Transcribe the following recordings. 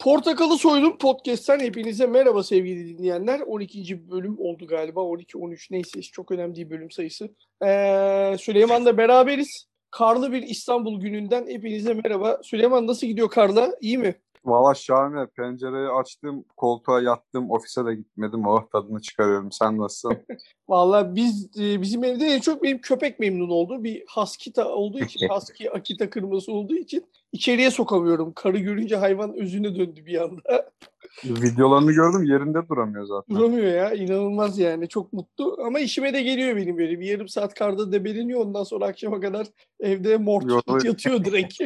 Portakalı Soydum Podcast'ten hepinize merhaba sevgili dinleyenler. 12. bölüm oldu galiba. 12-13 neyse çok önemli değil bölüm sayısı. Ee, Süleyman'la beraberiz. Karlı bir İstanbul gününden hepinize merhaba. Süleyman nasıl gidiyor karla? İyi mi? Valla şahane. Pencereyi açtım, koltuğa yattım, ofise de gitmedim. Oh tadını çıkarıyorum. Sen nasılsın? Valla biz e, bizim evde en çok benim köpek memnun oldu. Bir Husky olduğu için, Husky Akita kırması olduğu için içeriye sokamıyorum. Karı görünce hayvan özüne döndü bir anda. Videolarını gördüm yerinde duramıyor zaten. Duramıyor ya inanılmaz yani çok mutlu ama işime de geliyor benim böyle bir yarım saat karda debeleniyor ondan sonra akşama kadar evde mort yatıyor direkt.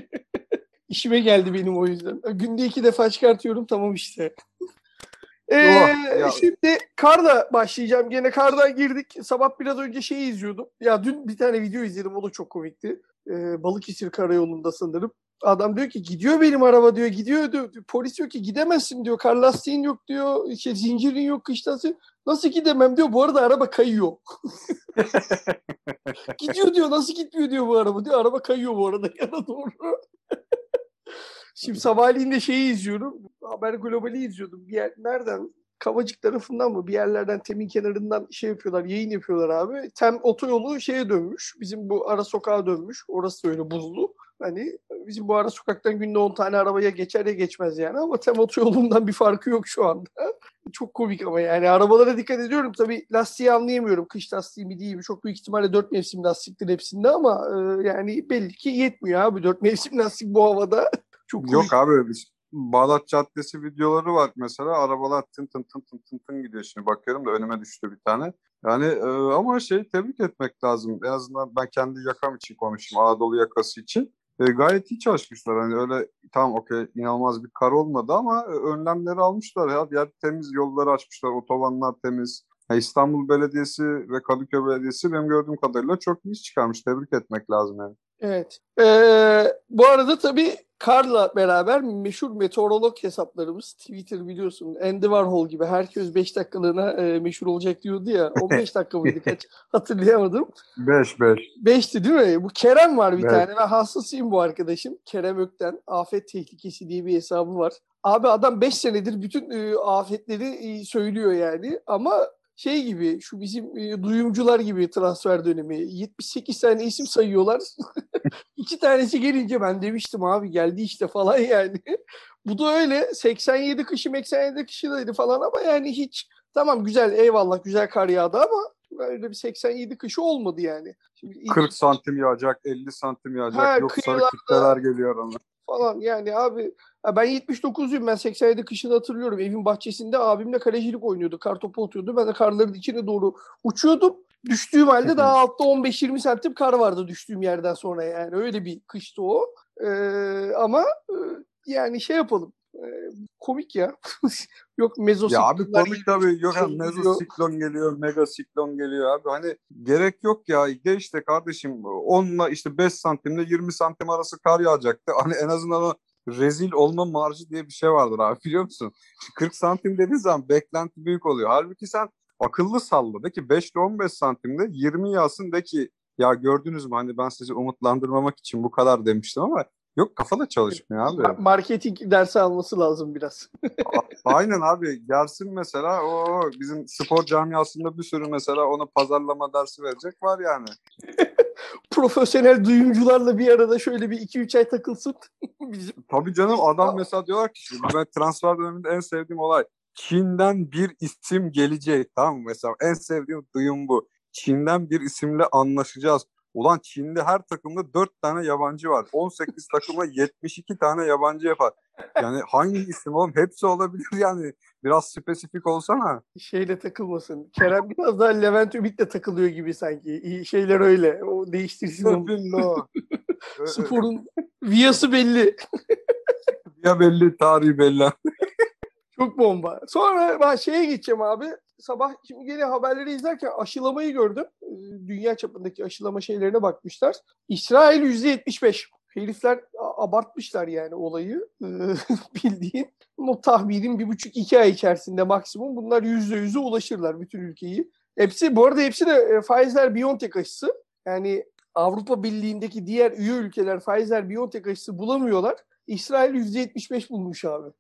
İşime geldi benim o yüzden. Günde iki defa çıkartıyorum tamam işte. Ee, Oh, şimdi karla başlayacağım. Gene kardan girdik. Sabah biraz önce şey izliyordum. Ya dün bir tane video izledim. O da çok komikti. Ee, Balıkesir Karayolu'nda sanırım. Adam diyor ki gidiyor benim araba diyor. Gidiyor diyor. Polis diyor ki gidemezsin diyor. Kar lastiğin yok diyor. İşte zincirin yok kışlasın. Nasıl gidemem diyor. Bu arada araba kayıyor. gidiyor diyor. Nasıl gitmiyor diyor bu araba diyor. Araba kayıyor bu arada yana doğru. Şimdi sabahleyin de şeyi izliyorum. Haber Global'i izliyordum. Bir yer, nereden? Kavacık tarafından mı? Bir yerlerden Tem'in kenarından şey yapıyorlar, yayın yapıyorlar abi. Tem otoyolu şeye dönmüş. Bizim bu ara sokağa dönmüş. Orası da öyle buzlu. Hani bizim bu ara sokaktan günde 10 tane arabaya geçer ya geçmez yani ama Tem otoyolundan bir farkı yok şu anda. Çok komik ama yani arabalara dikkat ediyorum. Tabii lastiği anlayamıyorum. Kış lastiği mi değil mi? Çok büyük ihtimalle 4 mevsim lastiktir hepsinde ama e, yani belli ki yetmiyor abi. 4 mevsim lastik bu havada. Çok Yok abi biz Bağdat Caddesi videoları var mesela. Arabalar tın tın tın tın tın tın gidiyor şimdi. Bakıyorum da önüme düştü bir tane. Yani e, ama şey tebrik etmek lazım. En azından ben kendi yakam için konuşayım. Anadolu yakası için. E, gayet iyi çalışmışlar. Hani öyle tam okey inanılmaz bir kar olmadı ama e, önlemleri almışlar ya. Yer temiz yolları açmışlar. Otobanlar temiz. Ya İstanbul Belediyesi ve Kadıköy Belediyesi benim gördüğüm kadarıyla çok iyi iş çıkarmış. Tebrik etmek lazım yani. Evet. Ee, bu arada tabii Kar'la beraber meşhur meteorolog hesaplarımız Twitter biliyorsun Andy Warhol gibi herkes 5 dakikalığına e, meşhur olacak diyordu ya. 15 dakika mıydı kaç hatırlayamadım. 5 5. 5'ti değil mi? Bu Kerem var bir Evet. tane. Ben hastasıyım bu arkadaşım. Kerem Ökten. Afet Tehlikesi diye bir hesabı var. Abi adam 5 senedir bütün e, afetleri e, söylüyor yani. Ama şey gibi şu bizim e, duyumcular gibi transfer dönemi. 78 tane isim sayıyorlar. İki tanesi gelince ben demiştim abi geldi işte falan yani. Bu da öyle 87 kışı 87 kışıydı falan ama yani hiç tamam güzel eyvallah güzel kar yağdı ama öyle bir 87 kışı olmadı yani. Şimdi ilk- 40 santim yağacak, 50 santim yağacak. Ha, Yok sarı kitleler geliyor ona. falan yani abi ya ben 79'luyum ben 87 kışını hatırlıyorum evin bahçesinde abimle kalecilik oynuyordu kar topu atıyordu ben de karların içine doğru uçuyordum düştüğüm halde daha altta 15-20 santim kar vardı düştüğüm yerden sonra yani öyle bir kıştı o Ee, ama e, yani şey yapalım Ee, komik ya yok Ya abi komik tabii. Yok geliyor. mezosiklon geliyor, megasiklon geliyor abi. Hani gerek yok ya. De işte kardeşim onunla işte 5 santimle 20 santim arası kar yağacaktı. Hani en azından o rezil olma marjı diye bir şey vardır abi biliyor musun? 40 santim dediğin zaman beklenti büyük oluyor. Halbuki sen akıllı salla de ki 5 ile 15 santimde 20 yağsın de ki ya gördünüz mü hani ben sizi umutlandırmamak için bu kadar demiştim ama yok kafa da çalışmıyor abi. Ma- marketing dersi alması lazım biraz. Aynen abi gelsin mesela o bizim spor camiasında bir sürü mesela ona pazarlama dersi verecek var yani. Profesyonel duyumcularla bir arada şöyle bir 2-3 ay takılsın. Tabii canım adam mesela diyorlar ki şimdi ben transfer döneminde en sevdiğim olay Çin'den bir isim gelecek tamam mı mesela en sevdiğim duyum bu. Çin'den bir isimle anlaşacağız. Ulan Çin'de her takımda 4 tane yabancı var. 18 takıma 72 tane yabancı yapar. Yani hangi isim oğlum? Hepsi olabilir yani. Biraz spesifik olsana. şeyle takılmasın. Kerem biraz daha Levent Ümit'le takılıyor gibi sanki. İyi şeyler öyle. O değiştirsin onu. Billo. Sporun viyası belli. Ya belli, tarihi belli. Çok bomba. Sonra ben şeye geçeceğim abi. Sabah şimdi gene haberleri izlerken aşılamayı gördüm. Ee, Dünya çapındaki aşılama şeylerine bakmışlar. İsrail %75. Herifler abartmışlar yani olayı. Ee, Bildiğin. O tahminim bir buçuk iki ay içerisinde maksimum bunlar yüzde yüze ulaşırlar bütün ülkeyi. Hepsi bu arada hepsi de e, Pfizer BioNTech aşısı. Yani Avrupa Birliği'ndeki diğer üye ülkeler Pfizer BioNTech aşısı bulamıyorlar. İsrail %75 bulmuş abi.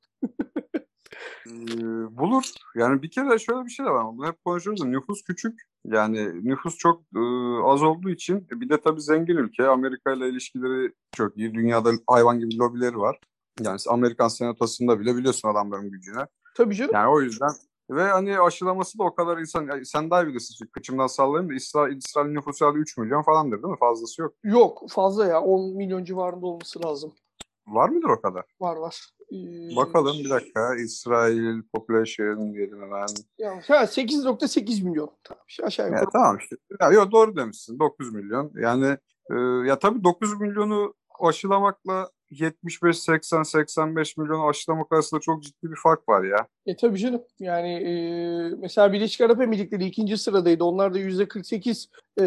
Ee, bulur. Yani bir kere şöyle bir şey de var. Bunu hep konuşuyoruz da nüfus küçük. Yani nüfus çok e, az olduğu için bir de tabii zengin ülke. Amerika ile ilişkileri çok iyi. Dünyada hayvan gibi lobileri var. Yani Amerikan senatosunda bile biliyorsun adamların gücüne. Tabii canım. Yani o yüzden ve hani aşılaması da o kadar insan, yani sen daha bilirsin çünkü kıçımdan sallayayım da İsrail, İsrail nüfusu herhalde 3 milyon falandır değil mi? Fazlası yok. Yok fazla ya 10 milyon civarında olması lazım. Var mıdır o kadar? Var var. Ee, Bakalım bir dakika. İsrail population diyelim hemen. Ya, ha, 8.8 milyon. Tamam, aşağı yukarı. Ya, tamam işte. Ya, yok, doğru demişsin. 9 milyon. Yani e, ya tabii 9 milyonu aşılamakla 75, 80, 85 milyon aşılamak arasında çok ciddi bir fark var ya. E tabii canım. Yani e, mesela Birleşik Arap Emirlikleri ikinci sıradaydı. Onlar da %48 e,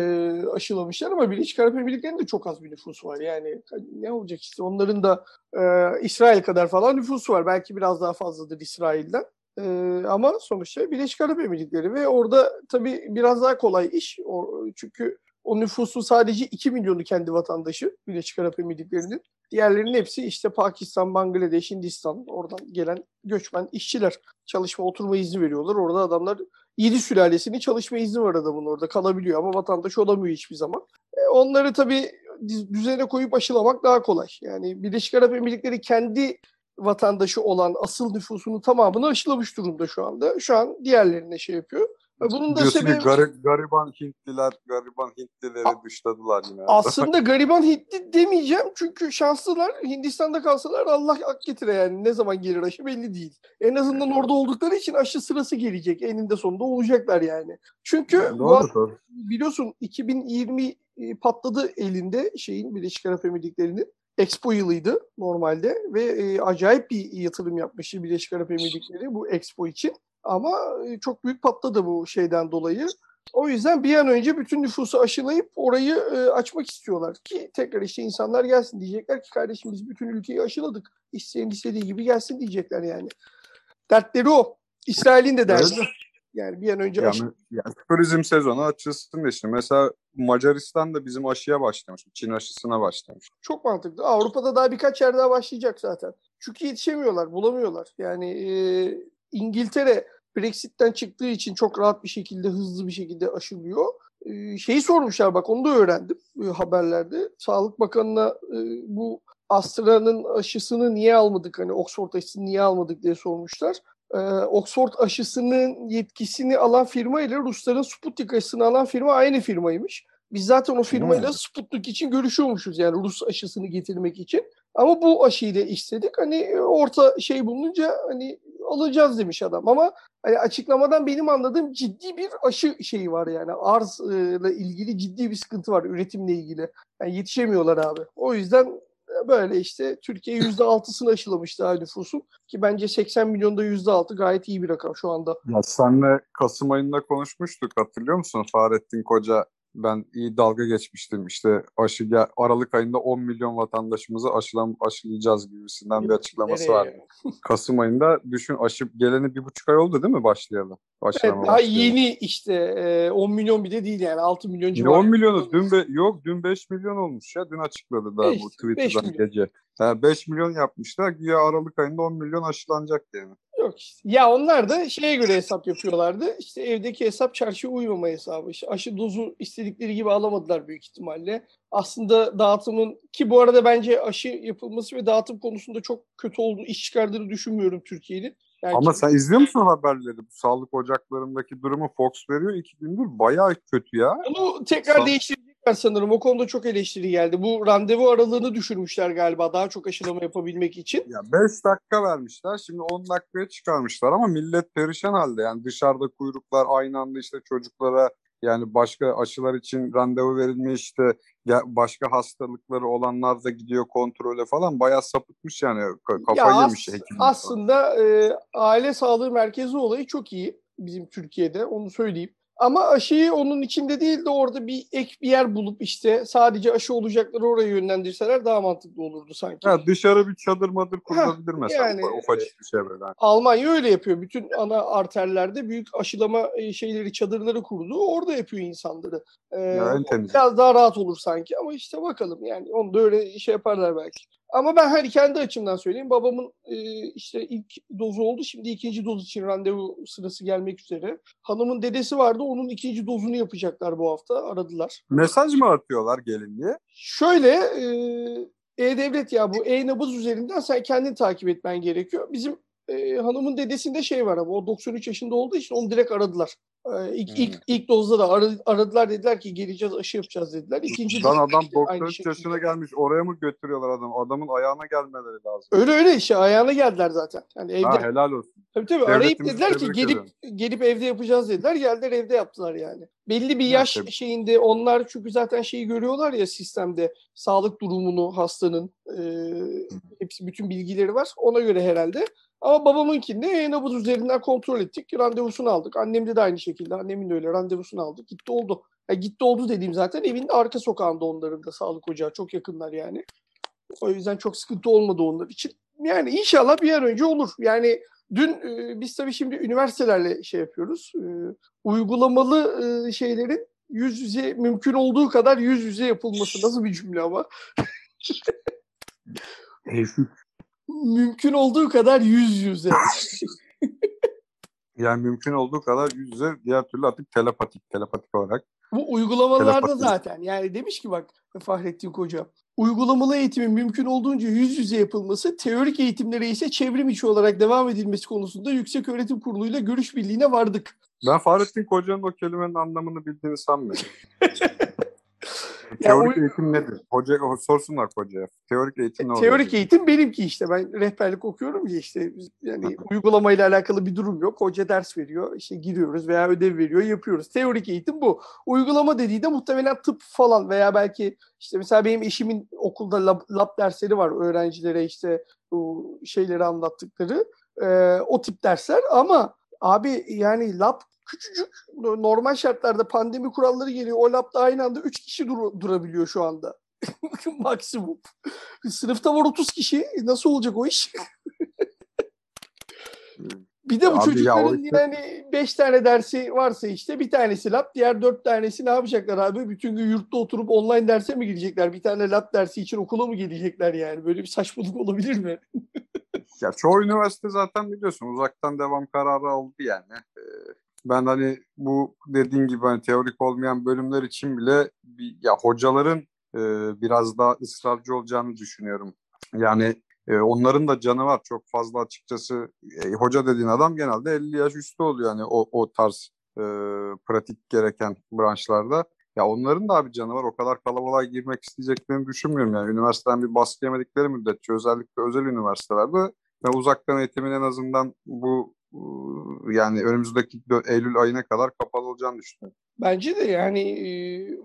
aşılamışlar ama Birleşik Arap Emirlikleri'nin de çok az bir nüfusu var. Yani ne olacak işte onların da e, İsrail kadar falan nüfusu var. Belki biraz daha fazladır İsrail'den. E, ama sonuçta Birleşik Arap Emirlikleri ve orada tabii biraz daha kolay iş. O, çünkü o nüfusun sadece 2 milyonu kendi vatandaşı Birleşik Arap Emirlikleri'nin. Diğerlerinin hepsi işte Pakistan, Bangladeş, Hindistan oradan gelen göçmen işçiler. Çalışma, oturma izni veriyorlar. Orada adamlar 7 sülalesinin çalışma izni var adamın orada kalabiliyor ama vatandaş olamıyor hiçbir zaman. E, onları tabii düzene koyup aşılamak daha kolay. Yani Birleşik Arap Emirlikleri kendi vatandaşı olan asıl nüfusunun tamamını aşılamış durumda şu anda. Şu an diğerlerine şey yapıyor. Bunun da Diyorsun sebebi... ki gari, gariban Hintliler, gariban Hintlileri A- dışladılar yine. Aslında gariban Hintli demeyeceğim çünkü şanslılar. Hindistan'da kalsalar Allah ak getire yani. Ne zaman gelir aşı belli değil. En azından orada oldukları için aşı sırası gelecek. Eninde sonunda olacaklar yani. Çünkü doğru, doğru. biliyorsun 2020 patladı elinde şeyin Birleşik Arap Emirlikleri'nin. Expo yılıydı normalde ve e, acayip bir yatırım yapmıştı Birleşik Arap Emirlikleri bu Expo için. Ama çok büyük patladı bu şeyden dolayı. O yüzden bir an önce bütün nüfusu aşılayıp orayı e, açmak istiyorlar ki tekrar işte insanlar gelsin diyecekler ki kardeşim biz bütün ülkeyi aşıladık. İsteyen istediği gibi gelsin diyecekler yani. Dertleri o. İsrail'in de derdi. Yani bir an önce yani, aşı... yani turizm sezonu açılsın da işte. Mesela Macaristan da bizim aşıya başlamış. Çin aşısına başlamış. Çok mantıklı. Avrupa'da daha birkaç yer daha başlayacak zaten. Çünkü yetişemiyorlar, bulamıyorlar. Yani e, İngiltere Brexit'ten çıktığı için çok rahat bir şekilde, hızlı bir şekilde aşılıyor. Ee, şeyi sormuşlar bak onu da öğrendim e, haberlerde. Sağlık Bakanı'na e, bu Astra'nın aşısını niye almadık hani Oxford aşısını niye almadık diye sormuşlar. Ee, Oxford aşısının yetkisini alan firma ile Rusların Sputnik aşısını alan firma aynı firmaymış. Biz zaten o firmayla. Sputnik için görüşüyormuşuz yani Rus aşısını getirmek için. Ama bu aşıyı da istedik. Hani orta şey bulunca hani alacağız demiş adam. Ama hani açıklamadan benim anladığım ciddi bir aşı şeyi var yani. Arzla ilgili ciddi bir sıkıntı var üretimle ilgili. Yani yetişemiyorlar abi. O yüzden böyle işte Türkiye %6'sını aşılamış daha nüfusun. Ki bence 80 milyonda %6 gayet iyi bir rakam şu anda. Ya senle Kasım ayında konuşmuştuk hatırlıyor musun? Fahrettin Koca ben iyi dalga geçmiştim. İşte aşı Aralık ayında 10 milyon vatandaşımızı aşılan, aşılayacağız gibisinden bir açıklaması var. Kasım ayında düşün aşı geleni bir buçuk ay oldu değil mi başlayalım? Evet, daha yeni işte 10 milyon bir de değil yani 6 milyon civarı. 10 milyonu dün be, yok dün 5 milyon olmuş ya dün açıkladı daha 5, bu Twitter'dan gece. Yani 5 milyon yapmışlar güya Aralık ayında 10 milyon aşılanacak yani. Yok işte. Ya onlar da şeye göre hesap yapıyorlardı. İşte evdeki hesap çarşıya uymama hesabı. İşte aşı dozu istedikleri gibi alamadılar büyük ihtimalle. Aslında dağıtımın ki bu arada bence aşı yapılması ve dağıtım konusunda çok kötü olduğu iş çıkardığını düşünmüyorum Türkiye'nin. Belki... Ama sen izliyor musun haberleri? Bu sağlık ocaklarındaki durumu Fox veriyor iki gündür. Bayağı kötü ya. Onu tekrar Sa- değiştirecekler sanırım. O konuda çok eleştiri geldi. Bu randevu aralığını düşürmüşler galiba daha çok aşılama yapabilmek için. Ya 5 dakika vermişler. Şimdi 10 dakikaya çıkarmışlar ama millet perişan halde. Yani dışarıda kuyruklar aynı anda işte çocuklara yani başka aşılar için randevu verilmiş işte başka hastalıkları olanlar da gidiyor kontrole falan bayağı sapıtmış yani kafayı ya yemiş hekim. Aslında e, aile sağlığı merkezi olayı çok iyi bizim Türkiye'de onu söyleyeyim. Ama aşıyı onun içinde değil de orada bir ek bir yer bulup işte sadece aşı olacakları oraya yönlendirseler daha mantıklı olurdu sanki. Ha, dışarı bir çadır madır kurulabilir mesela yani, ufacık bir şey böyle. Almanya öyle yapıyor. Bütün ana arterlerde büyük aşılama e, şeyleri çadırları kurdu. Orada yapıyor insanları. Ee, ya, en temiz. Biraz daha rahat olur sanki ama işte bakalım yani onu da öyle şey yaparlar belki. Ama ben hani kendi açımdan söyleyeyim. Babamın e, işte ilk dozu oldu. Şimdi ikinci doz için randevu sırası gelmek üzere. Hanımın dedesi vardı. Onun ikinci dozunu yapacaklar bu hafta. Aradılar. Mesaj mı atıyorlar gelin diye? Şöyle e, e-Devlet ya bu e-nabız üzerinden sen kendin takip etmen gerekiyor. Bizim e, hanımın dedesinde şey var ama o 93 yaşında olduğu için onu direkt aradılar. İlk, ilk, ilk dozda da aradılar dediler ki geleceğiz aşı yapacağız dediler. İkinci Lan adam 93 yaşına gelmiş oraya mı götürüyorlar adam? Adamın ayağına gelmeleri lazım. Öyle öyle işte ayağına geldiler zaten. Yani evde. Ha, helal olsun. Tabii tabii arayıp dediler ki gelip gelip evde yapacağız dediler. Geldiler evde yaptılar yani. Belli bir yaş evet, şeyinde onlar çünkü zaten şeyi görüyorlar ya sistemde sağlık durumunu hastanın e, hepsi bütün bilgileri var. Ona göre herhalde ama babamınkinde e-nabız üzerinden kontrol ettik. Randevusunu aldık. Annemde de aynı şekilde. Annemin de öyle randevusunu aldık. Gitti oldu. Yani gitti oldu dediğim zaten evin arka sokağında onların da sağlık ocağı. Çok yakınlar yani. O yüzden çok sıkıntı olmadı onlar için. Yani inşallah bir an önce olur. Yani dün e, biz tabii şimdi üniversitelerle şey yapıyoruz. E, uygulamalı e, şeylerin yüz yüze mümkün olduğu kadar yüz yüze yapılması nasıl bir cümle ama. Mümkün olduğu kadar yüz yüze. yani mümkün olduğu kadar yüz yüze diğer türlü artık telepatik telepatik olarak. Bu uygulamalarda telepatik. zaten yani demiş ki bak Fahrettin Koca uygulamalı eğitimin mümkün olduğunca yüz yüze yapılması, teorik eğitimlere ise çevrim içi olarak devam edilmesi konusunda Yüksek Öğretim Kurulu'yla görüş birliğine vardık. Ben Fahrettin Koca'nın o kelimenin anlamını bildiğini sanmıyorum. Teorik o... eğitim nedir? Hoca sorsunlar hocaya. Teorik eğitim ne oluyor? Teorik eğitim benimki işte. Ben rehberlik okuyorum ya işte. Yani uygulamayla alakalı bir durum yok. Hoca ders veriyor. İşte giriyoruz veya ödev veriyor, yapıyoruz. Teorik eğitim bu. Uygulama dediği de muhtemelen tıp falan veya belki işte mesela benim eşimin okulda lab, lab dersleri var öğrencilere işte bu şeyleri anlattıkları. Ee, o tip dersler ama abi yani lab küçücük normal şartlarda pandemi kuralları geliyor. O labda aynı anda 3 kişi dur- durabiliyor şu anda. Maksimum. Sınıfta var 30 kişi. Nasıl olacak o iş? bir de bu Abi çocukların ya, yani 5 tane dersi varsa işte bir tanesi lab, diğer 4 tanesi ne yapacaklar abi? Bütün gün yurtta oturup online derse mi girecekler? Bir tane lab dersi için okula mı gelecekler yani? Böyle bir saçmalık olabilir mi? ya çoğu üniversite zaten biliyorsun uzaktan devam kararı oldu yani. Ee, ben hani bu dediğin gibi hani teorik olmayan bölümler için bile bir, ya hocaların e, biraz daha ısrarcı olacağını düşünüyorum. Yani e, onların da canı var çok fazla açıkçası. E, hoca dediğin adam genelde 50 yaş üstü oluyor yani o, o tarz e, pratik gereken branşlarda. Ya onların da abi canı var. O kadar kalabalığa girmek isteyeceklerini düşünmüyorum. Yani üniversiteden bir baskı yemedikleri müddetçe özellikle özel üniversitelerde ve uzaktan eğitimin en azından bu yani önümüzdeki Eylül ayına kadar kapalı olacağını düşünüyorum. Bence de yani e,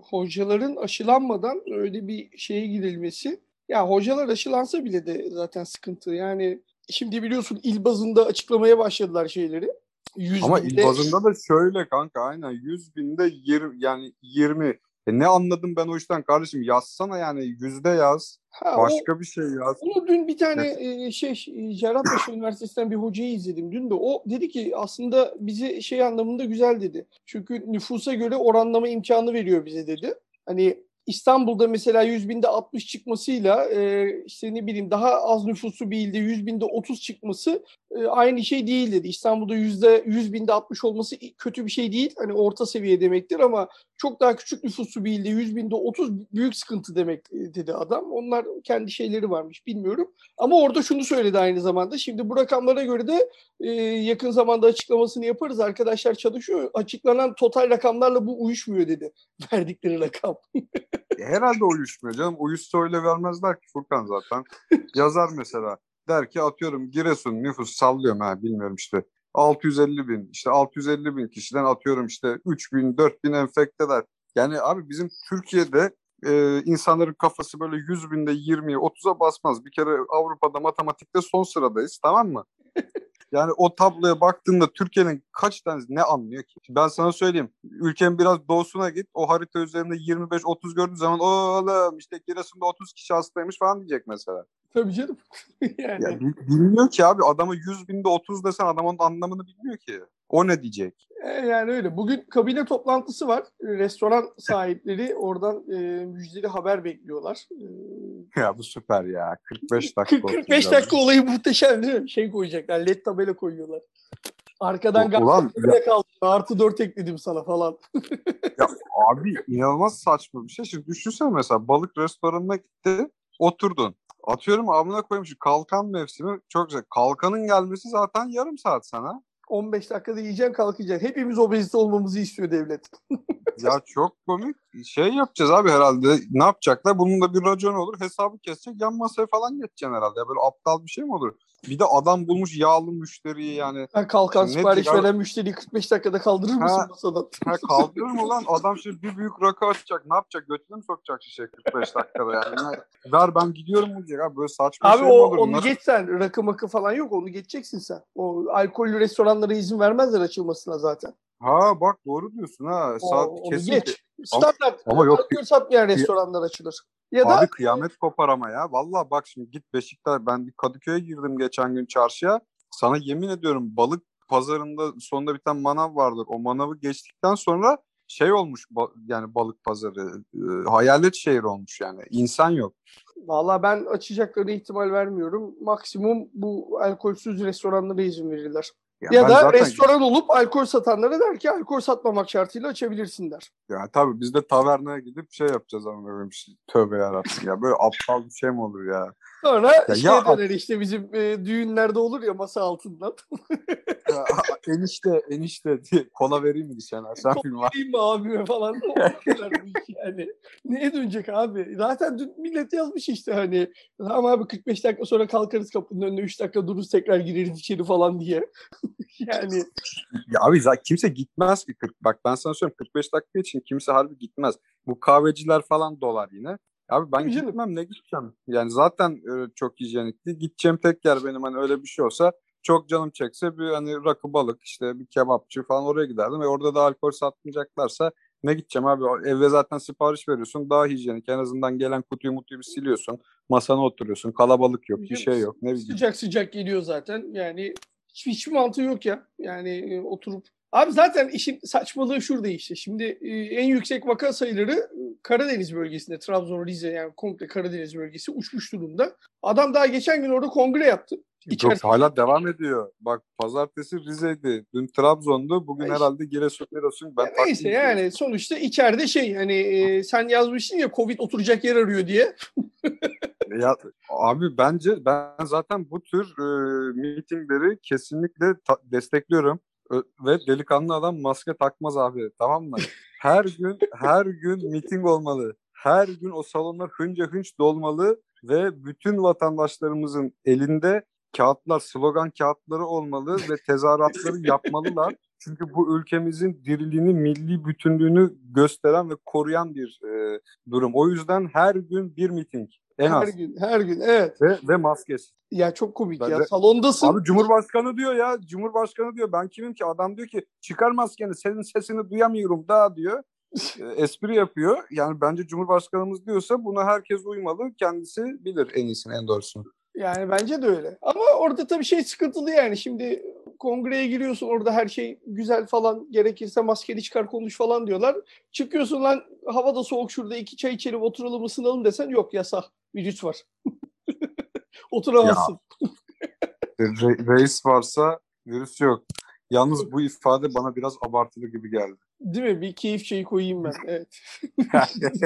hocaların aşılanmadan öyle bir şeye gidilmesi ya hocalar aşılansa bile de zaten sıkıntı. Yani şimdi biliyorsun il bazında açıklamaya başladılar şeyleri. 100 Ama binde... il bazında da şöyle kanka aynen 100 binde 20 yani 20 e ne anladım ben o işten kardeşim yazsana yani yüzde yaz. Ha, başka o, bir şey yaz. Onu dün bir tane e, şey Cerrahpaşa Üniversitesi'nden bir hocayı izledim dün de. O dedi ki aslında bize şey anlamında güzel dedi. Çünkü nüfusa göre oranlama imkanı veriyor bize dedi. Hani İstanbul'da mesela 100 binde 60 çıkmasıyla e, işte ne bileyim daha az nüfusu bir ilde 100 binde 30 çıkması e, aynı şey değil dedi. İstanbul'da yüzde 100 binde 60 olması kötü bir şey değil. Hani orta seviye demektir ama çok daha küçük nüfusu bir ilde 100 binde 30 büyük sıkıntı demek e, dedi adam. Onlar kendi şeyleri varmış bilmiyorum. Ama orada şunu söyledi aynı zamanda. Şimdi bu rakamlara göre de e, yakın zamanda açıklamasını yaparız. Arkadaşlar çalışıyor. Açıklanan total rakamlarla bu uyuşmuyor dedi. Verdikleri rakam. Herhalde uyuşmuyor canım. Uyuşsa öyle vermezler ki Furkan zaten. Yazar mesela. Der ki atıyorum Giresun nüfus sallıyorum ha bilmiyorum işte 650 bin işte 650 bin kişiden atıyorum işte 3 bin 4 bin enfekteler. Yani abi bizim Türkiye'de e, insanların kafası böyle 100 binde 20'ye 30'a basmaz. Bir kere Avrupa'da matematikte son sıradayız tamam mı? Yani o tabloya baktığında Türkiye'nin kaç tane ne anlıyor ki? Ben sana söyleyeyim. Ülkenin biraz doğusuna git. O harita üzerinde 25-30 gördüğün zaman oğlum işte Giresun'da 30 kişi hastaymış falan diyecek mesela. Tabii canım. yani. Ya, bilmiyor ki abi adama 100 binde 30 desen adam onun anlamını bilmiyor ki. O ne diyecek? E, yani öyle. Bugün kabine toplantısı var. Restoran sahipleri oradan e, müjdeli haber bekliyorlar. E, ya bu süper ya. 45 dakika. 45 dakika olayı muhteşem değil mi? Şey koyacaklar. LED tabela koyuyorlar. Arkadan gazete kaldı. Artı 4 ekledim sana falan. ya abi inanılmaz saçma bir şey. Şimdi düşünsene mesela balık restoranına gitti. Oturdun. Atıyorum amına koyayım şu kalkan mevsimi çok güzel. Kalkanın gelmesi zaten yarım saat sana. 15 dakikada yiyeceksin kalkacaksın. Hepimiz obezite olmamızı istiyor devlet. ya çok komik. Şey yapacağız abi herhalde. Ne yapacaklar? Bunun da bir racon olur. Hesabı kesecek. Yan masaya falan geçeceksin herhalde. Böyle aptal bir şey mi olur? Bir de adam bulmuş yağlı müşteriyi yani. Ha, kalkan şimdi sipariş veren abi? müşteriyi 45 dakikada kaldırır mısın ha, masadan? Ha, kaldırır mı lan? Adam şimdi bir büyük rakı açacak. Ne yapacak? Götüne mi sokacak şişe 45 dakikada yani? Ver ben gidiyorum diyecek abi. Böyle saçma abi şey mi olur? Abi onu geç sen. Rakı makı falan yok. Onu geçeceksin sen. O alkollü restoranlara izin vermezler açılmasına zaten. Ha bak doğru diyorsun ha. Saat o, kesin. Geç. Standart. Ama, ama yok. Satmayan restoranlar açılır. Ya Abi da... kıyamet kopar ama ya. Valla bak şimdi git Beşiktaş. Ben bir Kadıköy'e girdim geçen gün çarşıya. Sana yemin ediyorum balık pazarında sonunda bir tane manav vardır. O manavı geçtikten sonra şey olmuş yani balık pazarı. E, hayalet şehir olmuş yani. İnsan yok. Valla ben açacaklarına ihtimal vermiyorum. Maksimum bu alkolsüz restoranlara izin verirler. Ya, ya da zaten... restoran olup alkol satanlara der ki alkol satmamak şartıyla açabilirsin der. Ya tabii biz de tavernaya gidip şey yapacağız ama böyle bir şey. Tövbe yarabbim ya böyle aptal bir şey mi olur ya? Sonra ya, şey ya, döner işte bizim e, düğünlerde olur ya masa altından. ya, enişte enişte diye kola vereyim mi sana? Sen kola vereyim mi abime falan. yani. Neye dönecek abi? Zaten dün millet yazmış işte hani tamam abi 45 dakika sonra kalkarız kapının önüne 3 dakika dururuz tekrar gireriz içeri falan diye. yani. Ya abi zaten kimse gitmez ki. 40, bak ben sana söyleyeyim 45 dakika için kimse harbi gitmez. Bu kahveciler falan dolar yine. Abi ben Tabii gitmem ne gideceğim? Yani zaten e, çok hijyenikli. Gideceğim tek yer benim hani öyle bir şey olsa çok canım çekse bir hani rakı balık işte bir kebapçı falan oraya giderdim. Ve orada da alkol satmayacaklarsa ne gideceğim abi? Evde zaten sipariş veriyorsun. Daha hijyenik. En azından gelen kutuyu mutuyu bir siliyorsun. Masana oturuyorsun. Kalabalık yok. Bir şey yok. Ne bileyim. Sıcak sıcak geliyor zaten. Yani hiç, hiçbir mantığı yok ya. Yani e, oturup Abi zaten işin saçmalığı şurada işte. Şimdi e, en yüksek vaka sayıları e, Karadeniz bölgesinde, Trabzon, Rize yani komple Karadeniz bölgesi uçmuş durumda. Adam daha geçen gün orada kongre yaptı. İçeride... Yok hala devam ediyor. Bak pazartesi Rize'ydi. Dün Trabzon'du. Bugün işte. herhalde Giresun Giresun. Ben ya neyse yani sonuçta içeride şey hani e, sen yazmıştın ya Covid oturacak yer arıyor diye. ya abi bence ben zaten bu tür e, mitingleri kesinlikle destekliyorum ve delikanlı adam maske takmaz abi tamam mı? Her gün her gün miting olmalı. Her gün o salonlar hınca hınç dolmalı ve bütün vatandaşlarımızın elinde kağıtlar, slogan kağıtları olmalı ve tezahüratları yapmalılar. Çünkü bu ülkemizin diriliğini, milli bütünlüğünü gösteren ve koruyan bir e, durum. O yüzden her gün bir miting. En her az. gün, her gün evet. Ve, ve maskesiz. Ya çok komik ben ya. De, Salondasın. Abi Cumhurbaşkanı diyor ya. Cumhurbaşkanı diyor. Ben kimim ki? Adam diyor ki çıkar maskeni senin sesini duyamıyorum daha diyor. E, espri yapıyor. Yani bence Cumhurbaşkanımız diyorsa buna herkes uymalı. Kendisi bilir en iyisini, en doğrusunu. Yani bence de öyle. Ama orada tabii şey sıkıntılı yani. Şimdi kongreye giriyorsun orada her şey güzel falan gerekirse maskeli çıkar konuş falan diyorlar. Çıkıyorsun lan havada soğuk şurada iki çay içelim oturalım ısınalım desen yok yasak virüs var. Oturamazsın. Re- reis varsa virüs yok. Yalnız bu ifade bana biraz abartılı gibi geldi. Değil mi? Bir keyif çayı koyayım ben. Evet.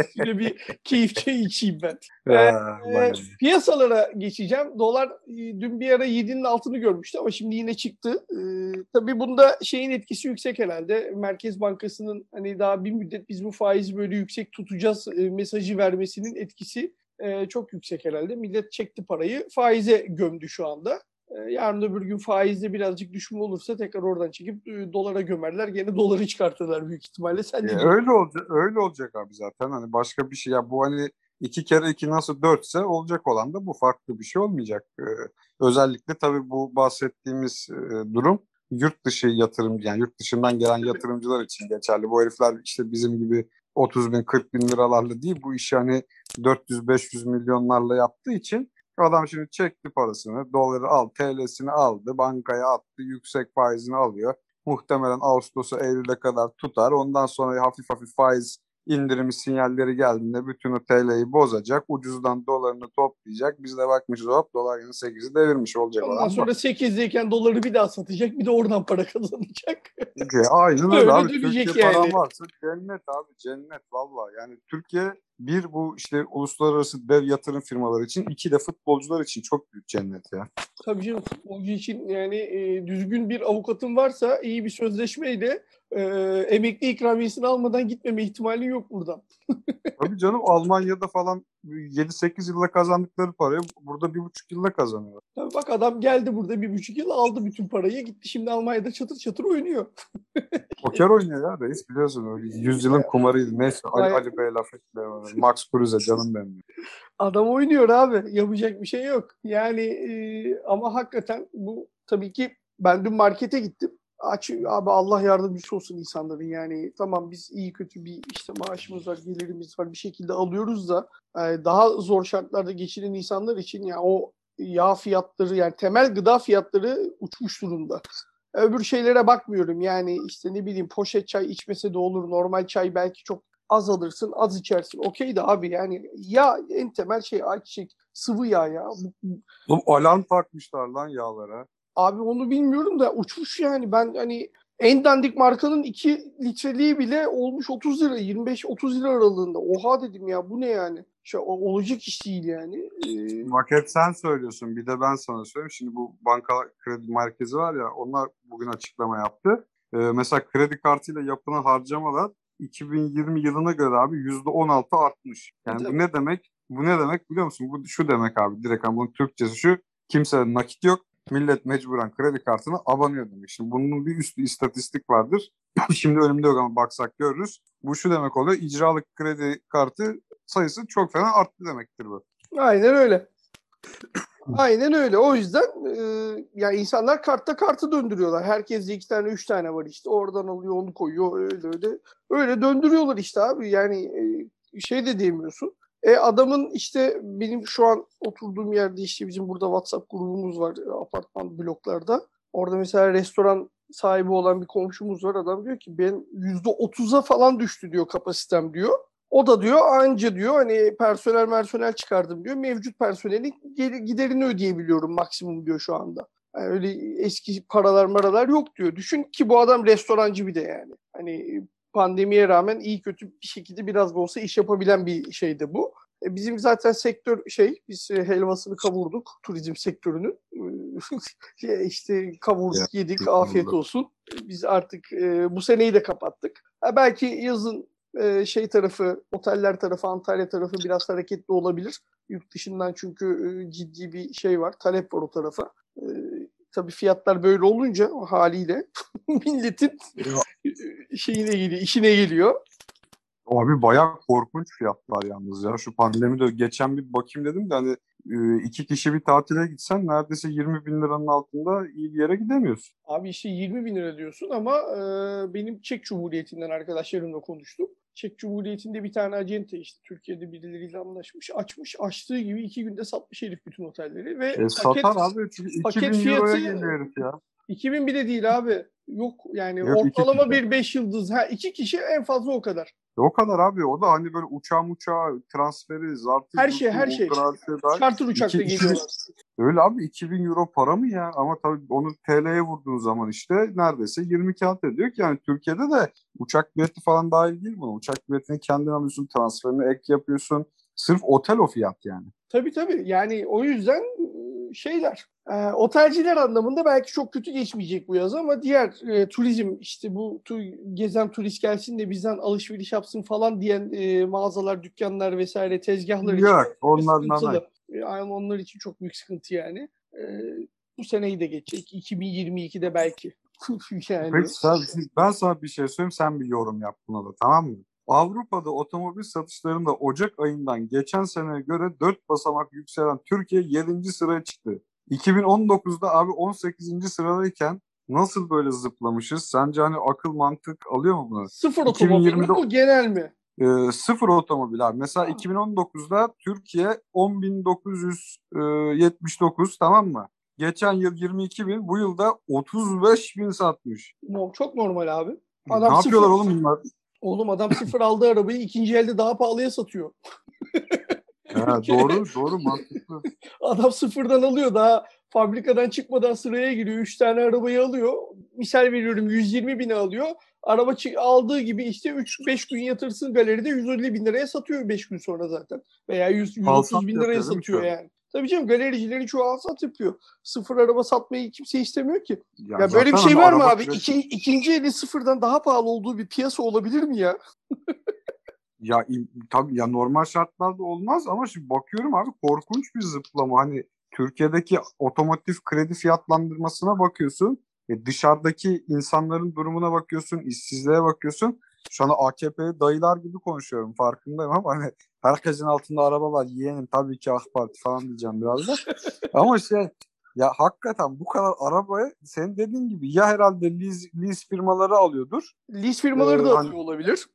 Şöyle bir keyif çayı içeyim ben. ee, piyasalara geçeceğim. Dolar e, dün bir ara 7'nin altını görmüştü ama şimdi yine çıktı. Ee, tabii bunda şeyin etkisi yüksek herhalde. Merkez Bankası'nın hani daha bir müddet biz bu faizi böyle yüksek tutacağız e, mesajı vermesinin etkisi e, çok yüksek herhalde. Millet çekti parayı faize gömdü şu anda. E, yarın öbür gün faizde birazcık düşme olursa tekrar oradan çekip e, dolara gömerler. Gene doları çıkartırlar büyük ihtimalle. Sen e, öyle olacak, öyle olacak abi zaten. Hani başka bir şey ya bu hani iki kere iki nasıl dörtse olacak olan da bu farklı bir şey olmayacak. Ee, özellikle tabii bu bahsettiğimiz e, durum yurt dışı yatırım yani yurt dışından gelen yatırımcılar için geçerli. Bu herifler işte bizim gibi 30 bin 40 bin liralarla değil bu işi hani 400-500 milyonlarla yaptığı için Adam şimdi çekti parasını, doları al, TL'sini aldı, bankaya attı, yüksek faizini alıyor. Muhtemelen Ağustos'a Eylül'e kadar tutar. Ondan sonra hafif hafif faiz indirimi sinyalleri geldiğinde bütün o TL'yi bozacak. Ucuzdan dolarını toplayacak. Biz de bakmışız hop dolar yine 8'i devirmiş olacak. Ondan sonra 8'deyken doları bir daha satacak. Bir de oradan para kazanacak. Aynen öyle abi. Türkiye yani. paran varsa cennet abi cennet valla. Yani Türkiye bir bu işte uluslararası dev yatırım firmaları için iki de futbolcular için çok büyük cennet ya. Tabii canım futbolcu için yani e, düzgün bir avukatın varsa iyi bir sözleşmeyle e, emekli ikramiyesini almadan gitmeme ihtimali yok buradan. Tabii canım Almanya'da falan 7-8 yılda kazandıkları parayı burada bir buçuk yılda kazanıyor. Tabii bak adam geldi burada bir buçuk yıl aldı bütün parayı gitti şimdi Almanya'da çatır çatır oynuyor. Poker oynuyor ya reis biliyorsun öyle 100 yılın kumarıydı neyse Ali, Ali Bey laf etme Max Kruse canım benim. Adam oynuyor abi yapacak bir şey yok yani e, ama hakikaten bu tabii ki ben dün markete gittim abi Allah yardımcısı olsun insanların yani tamam biz iyi kötü bir işte maaşımız var gelirimiz var bir şekilde alıyoruz da e, daha zor şartlarda geçiren insanlar için ya yani o yağ fiyatları yani temel gıda fiyatları uçmuş durumda. Öbür şeylere bakmıyorum yani işte ne bileyim poşet çay içmese de olur normal çay belki çok az alırsın az içersin okey de abi yani ya en temel şey ayçiçek sıvı yağ ya. Oğlum alarm takmışlar lan yağlara. Abi onu bilmiyorum da uçmuş yani. Ben hani en dandik markanın 2 litreliği bile olmuş 30 lira, 25-30 lira aralığında. Oha dedim ya bu ne yani? Şey, olacak iş değil yani. Ee... Maket sen söylüyorsun. Bir de ben sana söyleyeyim. Şimdi bu banka kredi merkezi var ya onlar bugün açıklama yaptı. Ee, mesela kredi kartıyla yapılan harcamalar 2020 yılına göre abi %16 artmış. Yani Tabii. bu ne demek? Bu ne demek biliyor musun? Bu şu demek abi direkt ama bunun Türkçesi şu. Kimse nakit yok millet mecburen kredi kartına abanıyor demek. Şimdi bunun bir üstü istatistik vardır. Şimdi önümde yok ama baksak görürüz. Bu şu demek oluyor. İcralık kredi kartı sayısı çok fena arttı demektir bu. Aynen öyle. Aynen öyle. O yüzden e, ya insanlar kartta kartı döndürüyorlar. Herkes iki tane, üç tane var işte. Oradan alıyor, onu koyuyor. Öyle öyle. Öyle döndürüyorlar işte abi. Yani e, şey de diyemiyorsun. E adamın işte benim şu an oturduğum yerde işte bizim burada WhatsApp grubumuz var apartman bloklarda. Orada mesela restoran sahibi olan bir komşumuz var. Adam diyor ki ben %30'a falan düştü diyor kapasitem diyor. O da diyor anca diyor hani personel personel çıkardım diyor. Mevcut personelin giderini ödeyebiliyorum maksimum diyor şu anda. Yani öyle eski paralar maralar yok diyor. Düşün ki bu adam restorancı bir de yani. Hani pandemiye rağmen iyi kötü bir şekilde biraz da olsa iş yapabilen bir şeydi bu. E, bizim zaten sektör şey, biz e, helvasını kavurduk turizm sektörünün. Şey, işte kavurduk, ya, yedik, afiyet olsun. Biz artık e, bu seneyi de kapattık. Ha, belki yazın e, şey tarafı, oteller tarafı, Antalya tarafı biraz hareketli olabilir. Yurt dışından çünkü e, ciddi bir şey var, talep var o tarafa. Tabii fiyatlar böyle olunca haliyle milletin şeyine geliyor, işine geliyor. Abi bayağı korkunç fiyatlar yalnız ya. Şu pandemide geçen bir bakayım dedim de hani e, iki kişi bir tatile gitsen neredeyse 20 bin liranın altında iyi bir yere gidemiyorsun. Abi işte 20 bin lira diyorsun ama e, benim Çek Cumhuriyeti'nden arkadaşlarımla konuştum. Çek Cumhuriyeti'nde bir tane acente işte Türkiye'de birileriyle anlaşmış, açmış, açtığı gibi iki günde satmış herif bütün otelleri ve e, paket, satar abi çünkü 2000 paket fiyatı, ya. 2000 bile değil abi. Yok yani Yok, ortalama bir 5 yıldız. Ha iki kişi en fazla o kadar. E o kadar abi. O da hani böyle uçağı uçağı transferi, zartı. Her şey her şey. Charter uçakla geliyorlar. Öyle abi 2000 euro para mı ya? Ama tabii onu TL'ye vurduğun zaman işte neredeyse 20 kağıt ediyor ki yani Türkiye'de de uçak bileti falan dahil değil buna. Uçak biletini kendin alıyorsun, transferini ek yapıyorsun. Sırf otel o fiyat yani. Tabii tabii. Yani o yüzden şeyler. E, otelciler anlamında belki çok kötü geçmeyecek bu yaz ama diğer e, turizm işte bu tu, gezen turist gelsin de bizden alışveriş yapsın falan diyen e, mağazalar, dükkanlar vesaire tezgahlar için Yok, onlar Yani onlar için çok büyük sıkıntı yani. E, bu seneyi de geçecek. 2022'de belki. yani. Peki sen, ben sana bir şey söyleyeyim sen bir yorum yap buna da tamam mı? Avrupa'da otomobil satışlarında Ocak ayından geçen seneye göre 4 basamak yükselen Türkiye 7. sıraya çıktı. 2019'da abi 18. sıradayken nasıl böyle zıplamışız? Sence hani akıl mantık alıyor mu bunu? Sıfır otomobil mi bu genel mi? e, sıfır otomobil abi. Mesela 2019'da Türkiye 10.979 tamam mı? Geçen yıl 22 bin, bu yılda 35 bin satmış. Çok normal abi. Adam ne yapıyorlar sıfır, oğlum bunlar? Oğlum adam sıfır aldığı arabayı ikinci elde daha pahalıya satıyor. Ha, doğru doğru mantıklı. Adam sıfırdan alıyor daha fabrikadan çıkmadan sıraya giriyor. Üç tane arabayı alıyor. Misal veriyorum 120 bini alıyor. Araba aldığı gibi işte 3-5 gün yatırsın galeride 150 bin liraya satıyor 5 gün sonra zaten. Veya 100, 130 bin liraya satıyor yani. Tabii canım galericilerin çoğu alsat yapıyor. Sıfır araba satmayı kimse istemiyor ki. Ya, ya böyle bir şey var mı abi? İki, ikinci eli sıfırdan daha pahalı olduğu bir piyasa olabilir mi ya? ya tabii ya normal şartlarda olmaz ama şimdi bakıyorum abi korkunç bir zıplama. Hani Türkiye'deki otomotiv kredi fiyatlandırmasına bakıyorsun. E dışarıdaki insanların durumuna bakıyorsun, işsizliğe bakıyorsun. Şu an AKP dayılar gibi konuşuyorum farkındayım ama hani herkesin altında araba var yeğenim tabii ki AK Parti falan diyeceğim biraz da. ama şey ya hakikaten bu kadar arabayı senin dediğin gibi ya herhalde lease, lease firmaları alıyordur. Lease firmaları ee, da hani, olabilir.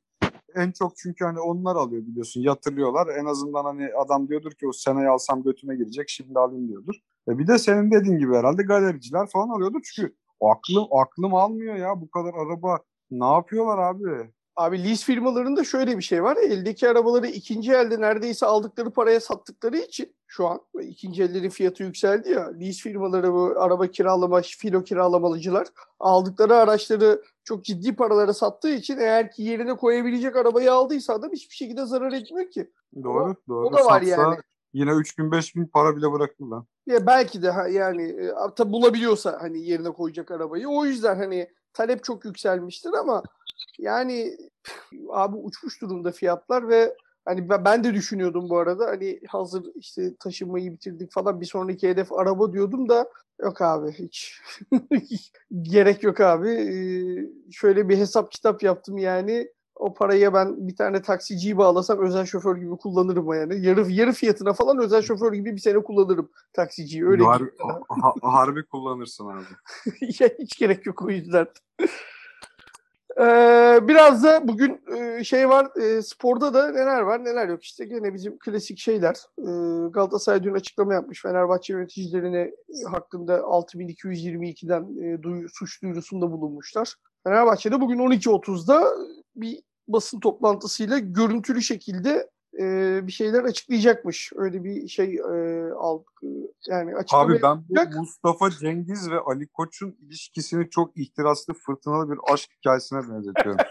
En çok çünkü hani onlar alıyor biliyorsun yatırıyorlar. En azından hani adam diyordur ki o seneyi alsam götüme girecek şimdi alayım diyordur. E bir de senin dediğin gibi herhalde galericiler falan alıyordur. Çünkü aklım aklım almıyor ya bu kadar araba ne yapıyorlar abi? Abi lease firmalarında şöyle bir şey var. Eldeki arabaları ikinci elde neredeyse aldıkları paraya sattıkları için şu an ikinci ellerin fiyatı yükseldi ya. Lease firmaları bu araba kiralama, filo kiralamalıcılar aldıkları araçları çok ciddi paralara sattığı için eğer ki yerine koyabilecek arabayı aldıysa adam hiçbir şekilde zarar etmiyor ki. Doğru, o, doğru. O da var Satsa, yani. Yine 3000 5000 para bile bırakır lan. Ya belki de ha, yani e, tabi bulabiliyorsa hani yerine koyacak arabayı. O yüzden hani talep çok yükselmiştir ama yani abi uçmuş durumda fiyatlar ve hani ben de düşünüyordum bu arada hani hazır işte taşınmayı bitirdik falan bir sonraki hedef araba diyordum da yok abi hiç gerek yok abi. Ee, şöyle bir hesap kitap yaptım yani o paraya ben bir tane taksiciyi bağlasam özel şoför gibi kullanırım yani. Yarı, yarı fiyatına falan özel şoför gibi bir sene kullanırım taksiciyi. Öyle Har, ha, harbi kullanırsın abi. ya hiç gerek yok o yüzden. Ee, biraz da bugün e, şey var e, sporda da neler var neler yok işte gene bizim klasik şeyler e, Galatasaray dün açıklama yapmış Fenerbahçe yöneticilerine hakkında 6222'den e, duy, suç duyurusunda bulunmuşlar. Fenerbahçe'de bugün 12.30'da bir basın toplantısıyla görüntülü şekilde e, bir şeyler açıklayacakmış. Öyle bir şey e, aldık. Yani Abi ben bu Mustafa Cengiz ve Ali Koç'un ilişkisini çok ihtiraslı fırtınalı bir aşk hikayesine benzetiyorum.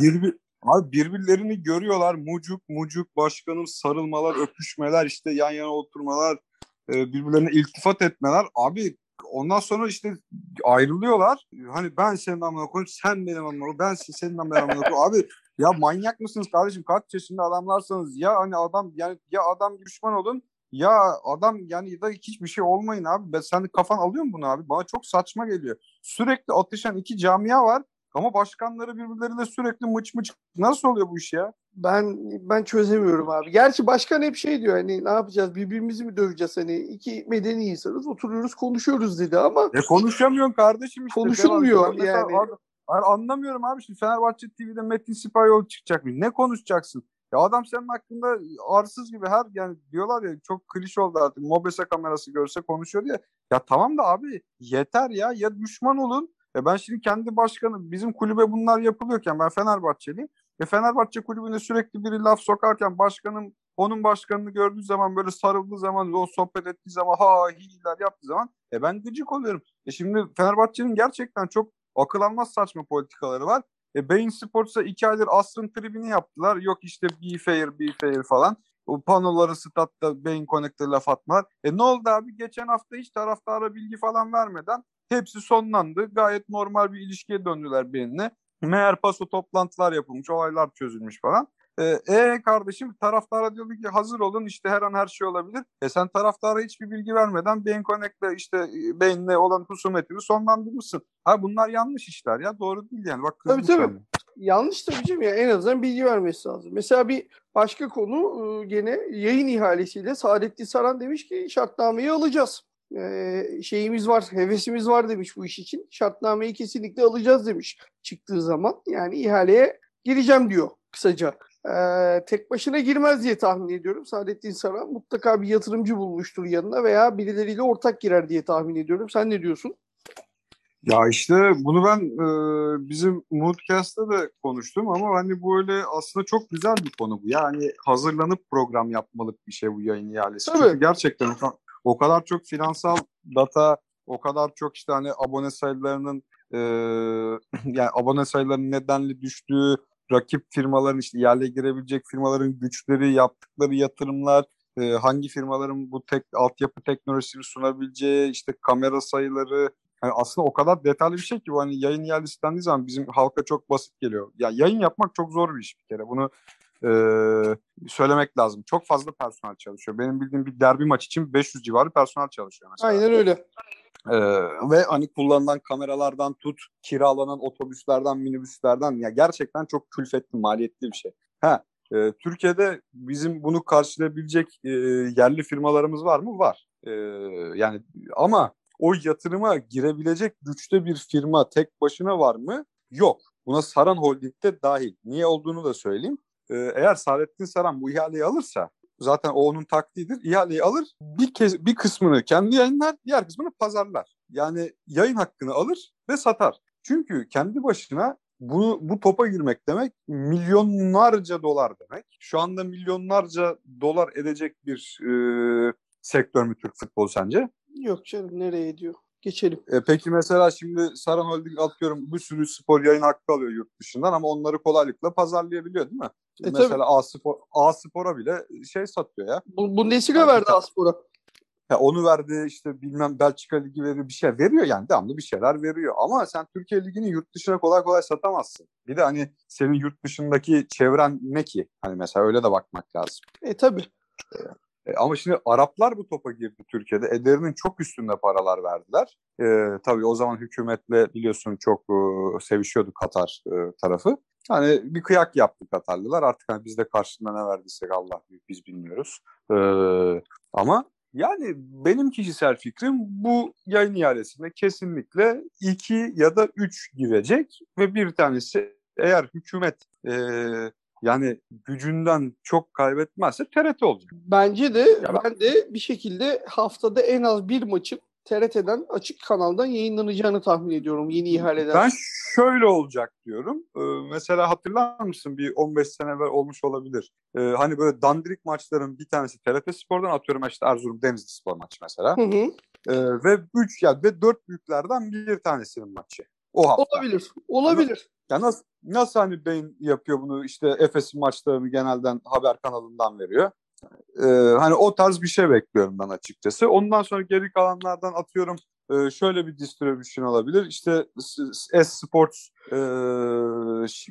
bir, abi birbirlerini görüyorlar. Mucuk mucuk başkanım sarılmalar, öpüşmeler, işte yan yana oturmalar, e, birbirlerine iltifat etmeler. Abi ondan sonra işte ayrılıyorlar. Hani ben senin amına koyayım, sen benim amına koyayım, ben senin amına koyayım. Abi ya manyak mısınız kardeşim? Kaç yaşında adamlarsanız ya hani adam yani ya adam düşman olun ya adam yani ya da hiçbir şey olmayın abi. Ben, sen kafan alıyor mu bunu abi? Bana çok saçma geliyor. Sürekli atışan iki camia var ama başkanları birbirleriyle sürekli mıç mıç. Nasıl oluyor bu iş ya? Ben ben çözemiyorum abi. Gerçi başkan hep şey diyor hani ne yapacağız birbirimizi mi döveceğiz hani iki medeni insanız oturuyoruz konuşuyoruz dedi ama. E konuşamıyorsun kardeşim işte. Konuşulmuyor yani. Abi, anlamıyorum abi şimdi Fenerbahçe TV'de Metin Sipahyol çıkacak mı? Ne konuşacaksın? Ya adam senin hakkında arsız gibi her yani diyorlar ya çok klişe oldu artık. Mobese kamerası görse konuşuyor diye. Ya tamam da abi yeter ya ya düşman olun. Ya ben şimdi kendi başkanım bizim kulübe bunlar yapılıyorken ben Fenerbahçeliyim. E Fenerbahçe kulübüne sürekli biri laf sokarken başkanım onun başkanını gördüğü zaman böyle sarıldığı zaman o sohbet ettiği zaman ha hiler yaptığı zaman e ben gıcık oluyorum. E şimdi Fenerbahçe'nin gerçekten çok akıl almaz saçma politikaları var. E, Beyin Sports'a iki aydır asrın tribini yaptılar. Yok işte be fair, be fair falan. O panoları statta Beyin Connect'e laf atmalar. E ne oldu abi? Geçen hafta hiç taraftara bilgi falan vermeden hepsi sonlandı. Gayet normal bir ilişkiye döndüler Beyin'le. Meğer paso toplantılar yapılmış, olaylar çözülmüş falan. E, e kardeşim taraftara diyordu ki hazır olun işte her an her şey olabilir. E sen taraftara hiçbir bilgi vermeden Beyin Connect'le işte e, Beyin'le olan husumetini sonlandırmışsın. Ha bunlar yanlış işler ya doğru değil yani. Bak tabii tabii. Yani. Yanlış tabii canım ya en azından bilgi vermesi lazım. Mesela bir başka konu e, gene yayın ihalesiyle Saadettin Saran demiş ki şartnameyi alacağız. Şeyimiz var, hevesimiz var demiş bu iş için. Şartnameyi kesinlikle alacağız demiş çıktığı zaman. Yani ihaleye gireceğim diyor kısaca. Ee, tek başına girmez diye tahmin ediyorum. Saadettin Saran mutlaka bir yatırımcı bulmuştur yanına veya birileriyle ortak girer diye tahmin ediyorum. Sen ne diyorsun? Ya işte bunu ben e, bizim Moodcast'ta da konuştum ama hani böyle aslında çok güzel bir konu bu. Yani hazırlanıp program yapmalık bir şey bu yayın ihalesi. Tabii. Çünkü gerçekten o, kadar çok finansal data, o kadar çok işte hani abone sayılarının e, yani abone sayılarının nedenli düştüğü, rakip firmaların işte ihaleye girebilecek firmaların güçleri, yaptıkları yatırımlar, e, hangi firmaların bu tek altyapı teknolojisini sunabileceği, işte kamera sayıları, yani aslında o kadar detaylı bir şey ki bu hani yayın ihalesi dendiği zaman bizim halka çok basit geliyor. Ya yayın yapmak çok zor bir iş bir kere. Bunu e, söylemek lazım. Çok fazla personel çalışıyor. Benim bildiğim bir derbi maç için 500 civarı personel çalışıyor mesela. Aynen öyle. Ee, ve hani kullanılan kameralardan tut, kiralanan otobüslerden, minibüslerden ya gerçekten çok külfetli, maliyetli bir şey. Ha, e, Türkiye'de bizim bunu karşılayabilecek e, yerli firmalarımız var mı? Var. E, yani ama o yatırıma girebilecek güçte bir firma tek başına var mı? Yok. Buna Saran Holding de dahil. Niye olduğunu da söyleyeyim. Ee, eğer Saadettin Saran bu ihaleyi alırsa zaten o onun taktiğidir. İhaleyi alır, bir kez bir kısmını kendi yayınlar, diğer kısmını pazarlar. Yani yayın hakkını alır ve satar. Çünkü kendi başına bu, bu topa girmek demek milyonlarca dolar demek. Şu anda milyonlarca dolar edecek bir e, sektör mü Türk futbol sence? Yok canım nereye ediyor? Geçelim. E, peki mesela şimdi Saran Holding atıyorum bir sürü spor yayın hakkı alıyor yurt dışından ama onları kolaylıkla pazarlayabiliyor değil mi? E, mesela A, Spor, A Spor'a bile şey satıyor ya. Bu, Bundesliga verdi A Spor'a. Ya onu verdi işte bilmem Belçika Ligi veriyor bir şey veriyor yani devamlı bir şeyler veriyor. Ama sen Türkiye Ligi'ni yurt dışına kolay kolay satamazsın. Bir de hani senin yurt dışındaki çevren ne ki? Hani mesela öyle de bakmak lazım. E tabi. E, ama şimdi Araplar bu topa girdi Türkiye'de. Ederinin çok üstünde paralar verdiler. E, tabii o zaman hükümetle biliyorsun çok e, sevişiyordu Katar e, tarafı. Hani bir kıyak yaptı Katarlılar. Artık hani biz de karşılığında ne verdiysek Allah büyük biz bilmiyoruz. E, ama yani benim kişisel fikrim bu yayın ihalesinde kesinlikle iki ya da üç girecek ve bir tanesi eğer hükümet e, yani gücünden çok kaybetmezse TRT olacak. Bence de ya ben de bir şekilde haftada en az bir maçın TRT'den açık kanaldan yayınlanacağını tahmin ediyorum yeni ihaleden. Ben şöyle olacak diyorum. Ee, mesela hatırlar mısın bir 15 sene evvel olmuş olabilir. Ee, hani böyle dandirik maçların bir tanesi TRT Spor'dan atıyorum işte Erzurum Denizli Spor maçı mesela. Hı hı. Ee, ve 3 ya ve 4 büyüklerden bir tanesinin maçı. O hafta. Olabilir. Olabilir. Ya nasıl nasıl hani Beyin yapıyor bunu işte Efes'in maçlarını genelden haber kanalından veriyor. Ee, hani o tarz bir şey bekliyorum ben açıkçası. Ondan sonra geri kalanlardan atıyorum e, şöyle bir distribution olabilir. İşte S-Sports e,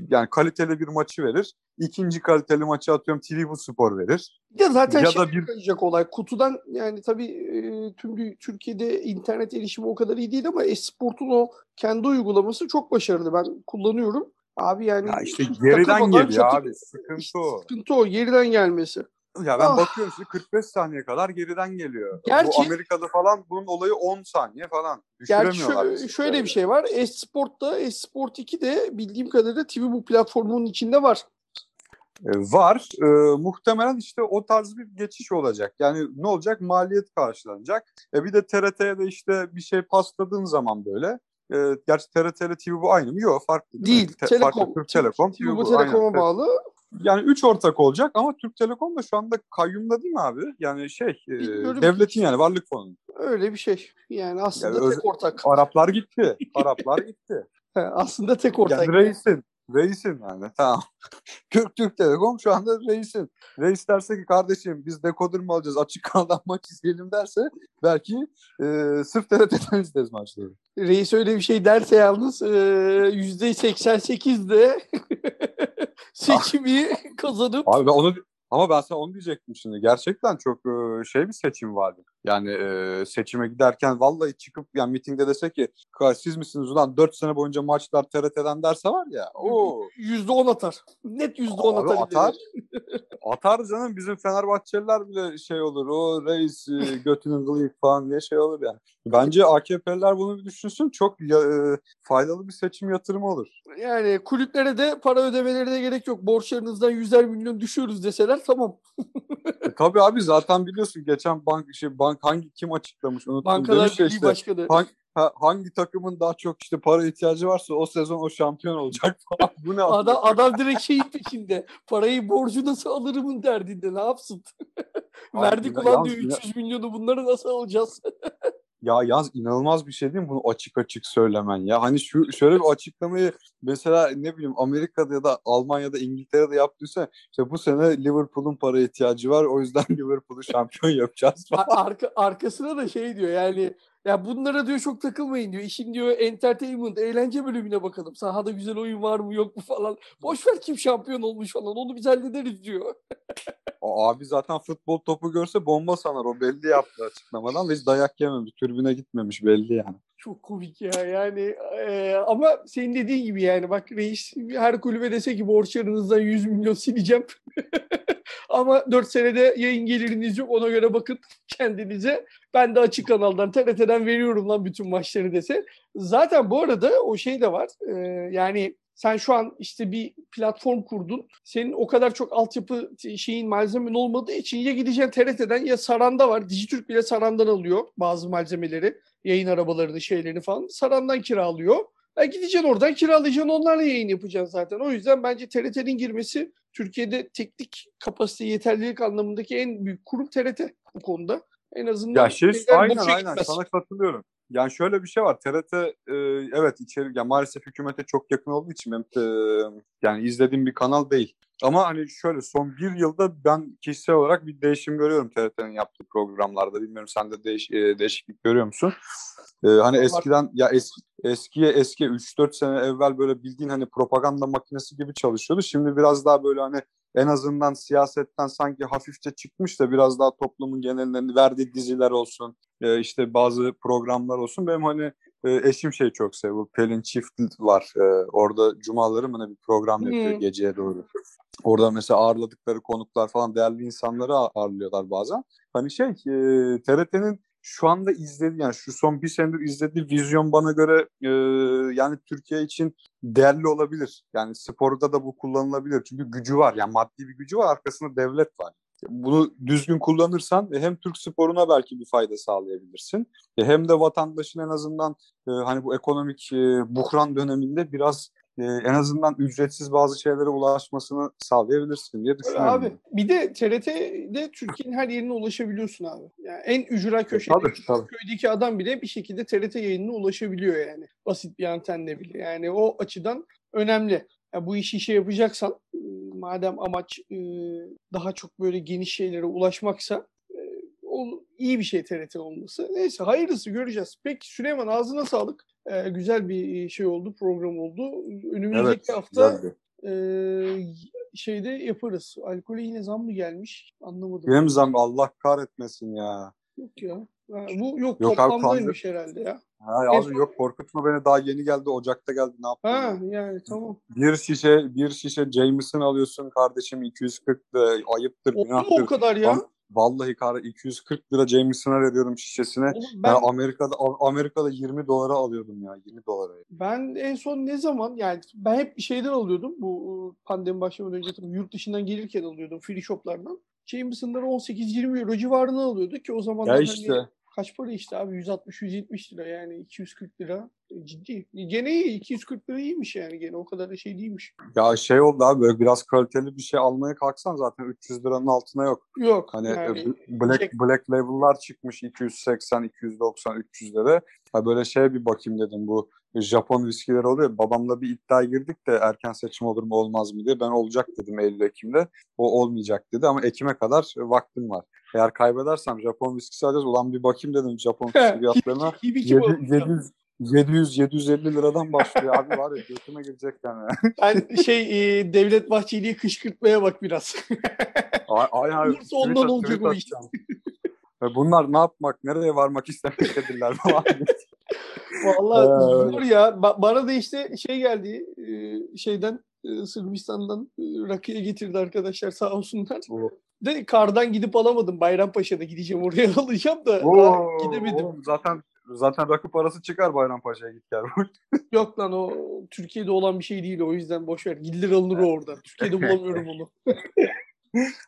yani kaliteli bir maçı verir. İkinci kaliteli maçı atıyorum TV Bu Spor verir. Ya zaten ya şey da bir olacak olay. Kutudan yani tabii e, tüm Türkiye'de internet erişimi o kadar iyi değil ama Esport'un o kendi uygulaması çok başarılı. Ben kullanıyorum. Abi yani ya işte geriden geliyor abi. Sıkıntı işte o. Sıkıntı o. Geriden gelmesi. Ya ben ah. bakıyorum şimdi 45 saniye kadar geriden geliyor. Gerçi, Bu Amerika'da falan bunun olayı 10 saniye falan. Gerçi şöyle, şöyle bir şey var. Esport'ta, Esport 2 de bildiğim kadarıyla TV bu platformunun içinde var. E, var. E, muhtemelen işte o tarz bir geçiş olacak. Yani ne olacak? Maliyet karşılanacak. E, bir de TRT'ye de işte bir şey pasladığın zaman böyle e, gerçi TRT ile TV bu aynı mı? Yok farklı. Değil. Te- Telekom. Farklı, Türk Telekom. TV bu Telekom'a bağlı. Yani üç ortak olacak ama Türk Telekom da şu anda kayyumda değil mi abi? Yani şey e, devletin yani varlık fonu. Öyle bir şey. Yani aslında yani tek ortak. Araplar gitti. Araplar gitti. aslında tek ortak. Yani reisin. Reisin yani tamam. Türk Türk Telekom şu anda reisin. Reis derse ki kardeşim biz dekoder mi alacağız açık kanaldan maç izleyelim derse belki e, sırf TRT'den izleriz maçları. Reis öyle bir şey derse yalnız yüzde 88 de seçimi kazanıp Abi ben onu ama ben sana onu diyecektim şimdi. Gerçekten çok şey bir seçim vardı. Yani e, seçime giderken vallahi çıkıp yani mitingde dese ki siz misiniz ulan 4 sene boyunca maçlar TRT'den derse var ya. o %10 atar. Net %10 Abi atar. atar. atar canım bizim Fenerbahçeliler bile şey olur. O reis e, götünün kılıyık falan diye şey olur yani. Bence AKP'liler bunu bir düşünsün. Çok ya, e, faydalı bir seçim yatırımı olur. Yani kulüplere de para ödemelerine gerek yok. Borçlarınızdan yüzer milyon düşüyoruz deseler tamam. e, tabii abi zaten biliyorsun geçen bank şey bank hangi kim açıklamış unuttum. Bankalar Birliği işte, Başkanı. hangi, ha- hangi takımın daha çok işte para ihtiyacı varsa o sezon o şampiyon olacak falan. Bu ne Adam, adam direkt şeyin peşinde. Parayı borcu nasıl alırımın derdinde. Ne yapsın? Verdik ulan diyor yine- 300 milyonu bunları nasıl alacağız? Ya yaz inanılmaz bir şey değil mi bunu açık açık söylemen ya. Hani şu şöyle bir açıklamayı mesela ne bileyim Amerika'da ya da Almanya'da İngiltere'de yaptıysa işte bu sene Liverpool'un para ihtiyacı var o yüzden Liverpool'u şampiyon yapacağız falan. Arka, arkasına da şey diyor yani ya bunlara diyor çok takılmayın diyor. İşin diyor entertainment, eğlence bölümüne bakalım. Sahada güzel oyun var mı yok mu falan. Boş ver kim şampiyon olmuş falan. Onu biz hallederiz diyor. O abi zaten futbol topu görse bomba sanar o belli yaptı açıklamadan hiç dayak yememiş tribüne gitmemiş belli yani. Çok komik ya yani e, ama senin dediğin gibi yani bak reis her kulübe dese ki borçlarınızdan 100 milyon sileceğim. ama 4 senede yayın geliriniz yok ona göre bakın kendinize. Ben de açık kanaldan TRT'den veriyorum lan bütün maçları dese. Zaten bu arada o şey de var e, yani sen şu an işte bir platform kurdun. Senin o kadar çok altyapı şeyin malzemen olmadığı için ya gideceksin TRT'den ya Saran'da var. Dijitürk bile Saran'dan alıyor bazı malzemeleri. Yayın arabalarını şeylerini falan. Saran'dan kiralıyor. Ya gideceksin oradan kiralayacaksın onlarla yayın yapacaksın zaten. O yüzden bence TRT'nin girmesi Türkiye'de teknik kapasite yeterlilik anlamındaki en büyük kurum TRT bu konuda. En azından Ya şey aynen aynen gitmez. sana katılıyorum. Yani şöyle bir şey var. TRT e, evet içeri yani maalesef hükümete çok yakın olduğu için benim e, yani izlediğim bir kanal değil. Ama hani şöyle son bir yılda ben kişisel olarak bir değişim görüyorum TRT'nin yaptığı programlarda. Bilmiyorum sen de değiş, e, değişiklik görüyor musun? E, hani eskiden ya eski, eskiye eski 3-4 sene evvel böyle bildiğin hani propaganda makinesi gibi çalışıyordu. Şimdi biraz daha böyle hani en azından siyasetten sanki hafifçe çıkmış da biraz daha toplumun genelinde verdiği diziler olsun, e, işte bazı programlar olsun. Benim hani e, eşim şey çok seviyor. Pelin Çift var. E, orada cumaları mı ne bir program yapıyor Hmm. geceye doğru. Orada mesela ağırladıkları konuklar falan değerli insanları ağ- ağırlıyorlar bazen. Hani şey e, TRT'nin şu anda izlediği yani şu son bir senedir izlediği vizyon bana göre e, yani Türkiye için değerli olabilir. Yani sporda da bu kullanılabilir. Çünkü gücü var. Yani maddi bir gücü var. Arkasında devlet var. Bunu düzgün kullanırsan e, hem Türk sporuna belki bir fayda sağlayabilirsin. e, Hem de vatandaşın en azından e, hani bu ekonomik e, buhran döneminde biraz e, en azından ücretsiz bazı şeylere ulaşmasını sağlayabilirsin diye düşünüyorum. Abi bir de TRT'de Türkiye'nin her yerine ulaşabiliyorsun abi. Yani en ücra köşede Tabii, tabii. köydeki adam bile bir şekilde TRT yayınına ulaşabiliyor yani. Basit bir antenle bile. Yani o açıdan önemli. Ya bu işi şey yapacaksan e, madem amaç e, daha çok böyle geniş şeylere ulaşmaksa e, o iyi bir şey TRT olması. Neyse hayırlısı göreceğiz. Peki Süleyman ağzına sağlık. E, güzel bir şey oldu, program oldu. Önümüzdeki Evet. hafta ee, şeyde yaparız. Alkole yine zam mı gelmiş? Anlamadım. Benim zam Allah kahretmesin ya. Yok ya. Ha, bu yok, Yok abi, toplamdaymış herhalde ya. Ha, abi yok korkutma beni daha yeni geldi Ocak'ta geldi ne yaptın? Ha ya? yani tamam. Bir şişe bir şişe Jameson alıyorsun kardeşim 240 lira ayıptır Oldu mu günahtır. o kadar ya? Lan, Vallahi kar 240 lira Jameson'a veriyorum şişesine. Oğlum Ben ben, Amerika'da Amerika'da 20 dolara alıyordum ya 20 dolara. ben en son ne zaman yani ben hep bir şeyden alıyordum. Bu pandemi başlamadan önce tabii yurt dışından gelirken alıyordum free shoplardan. Jameson'ları 18-20 euro civarına alıyordu ki o zamanlar Ya işte hani kaç para işte abi 160-170 lira yani 240 lira E, ciddi. Gene iyi 240 lira iyiymiş yani gene o kadar da şey değilmiş. ya şey oldu abi böyle biraz kaliteli bir şey almaya kalksan zaten 300 liranın altına yok. Yok Hani yani e, Black Jack- Black Label'lar çıkmış 280, 290, 300 lira. Ha böyle şeye bir bakayım dedim bu Japon viskileri oluyor. Babamla bir iddia girdik de erken seçim olur mu olmaz mı diye. Ben olacak dedim Eylül Ekim'de. O olmayacak dedi ama Ekim'e kadar vaktim var. Eğer kaybedersem Japon viskisi alacağız. Ulan bir bakayım dedim Japon viski fiyatlarına. İyi bir kim 700 700 750 liradan başlıyor abi var ya götüme girecek yani. Ben şey e, Devlet Bahçeli'yi kışkırtmaya bak biraz. Ay, ay, Olursa ondan olacak o iş. Ve bunlar ne yapmak, nereye varmak istemektedirler falan. Vallahi Ee, zor ya. Ba- bana da işte şey geldi e, şeyden e, Sırbistan'dan e, rakıya getirdi arkadaşlar sağ olsunlar. Bu- De kardan gidip alamadım. Bayrampaşa'da gideceğim oraya alacağım da Oo, gidemedim. oğlum zaten zaten rakı parası çıkar Bayrampaşa'ya git gel. Yok lan o Türkiye'de olan bir şey değil o yüzden boş ver. Gidilir alınır o oradan. Türkiye'de bulamıyorum onu.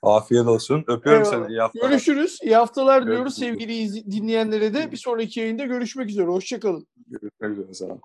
Afiyet olsun. Öpüyorum Eyvallah. seni. İyi haftalar. Görüşürüz. İyi haftalar diyoruz Görüşürüz. sevgili izli- dinleyenlere de. Bir sonraki yayında görüşmek üzere. Hoşçakalın. Görüşmek üzere. Selam.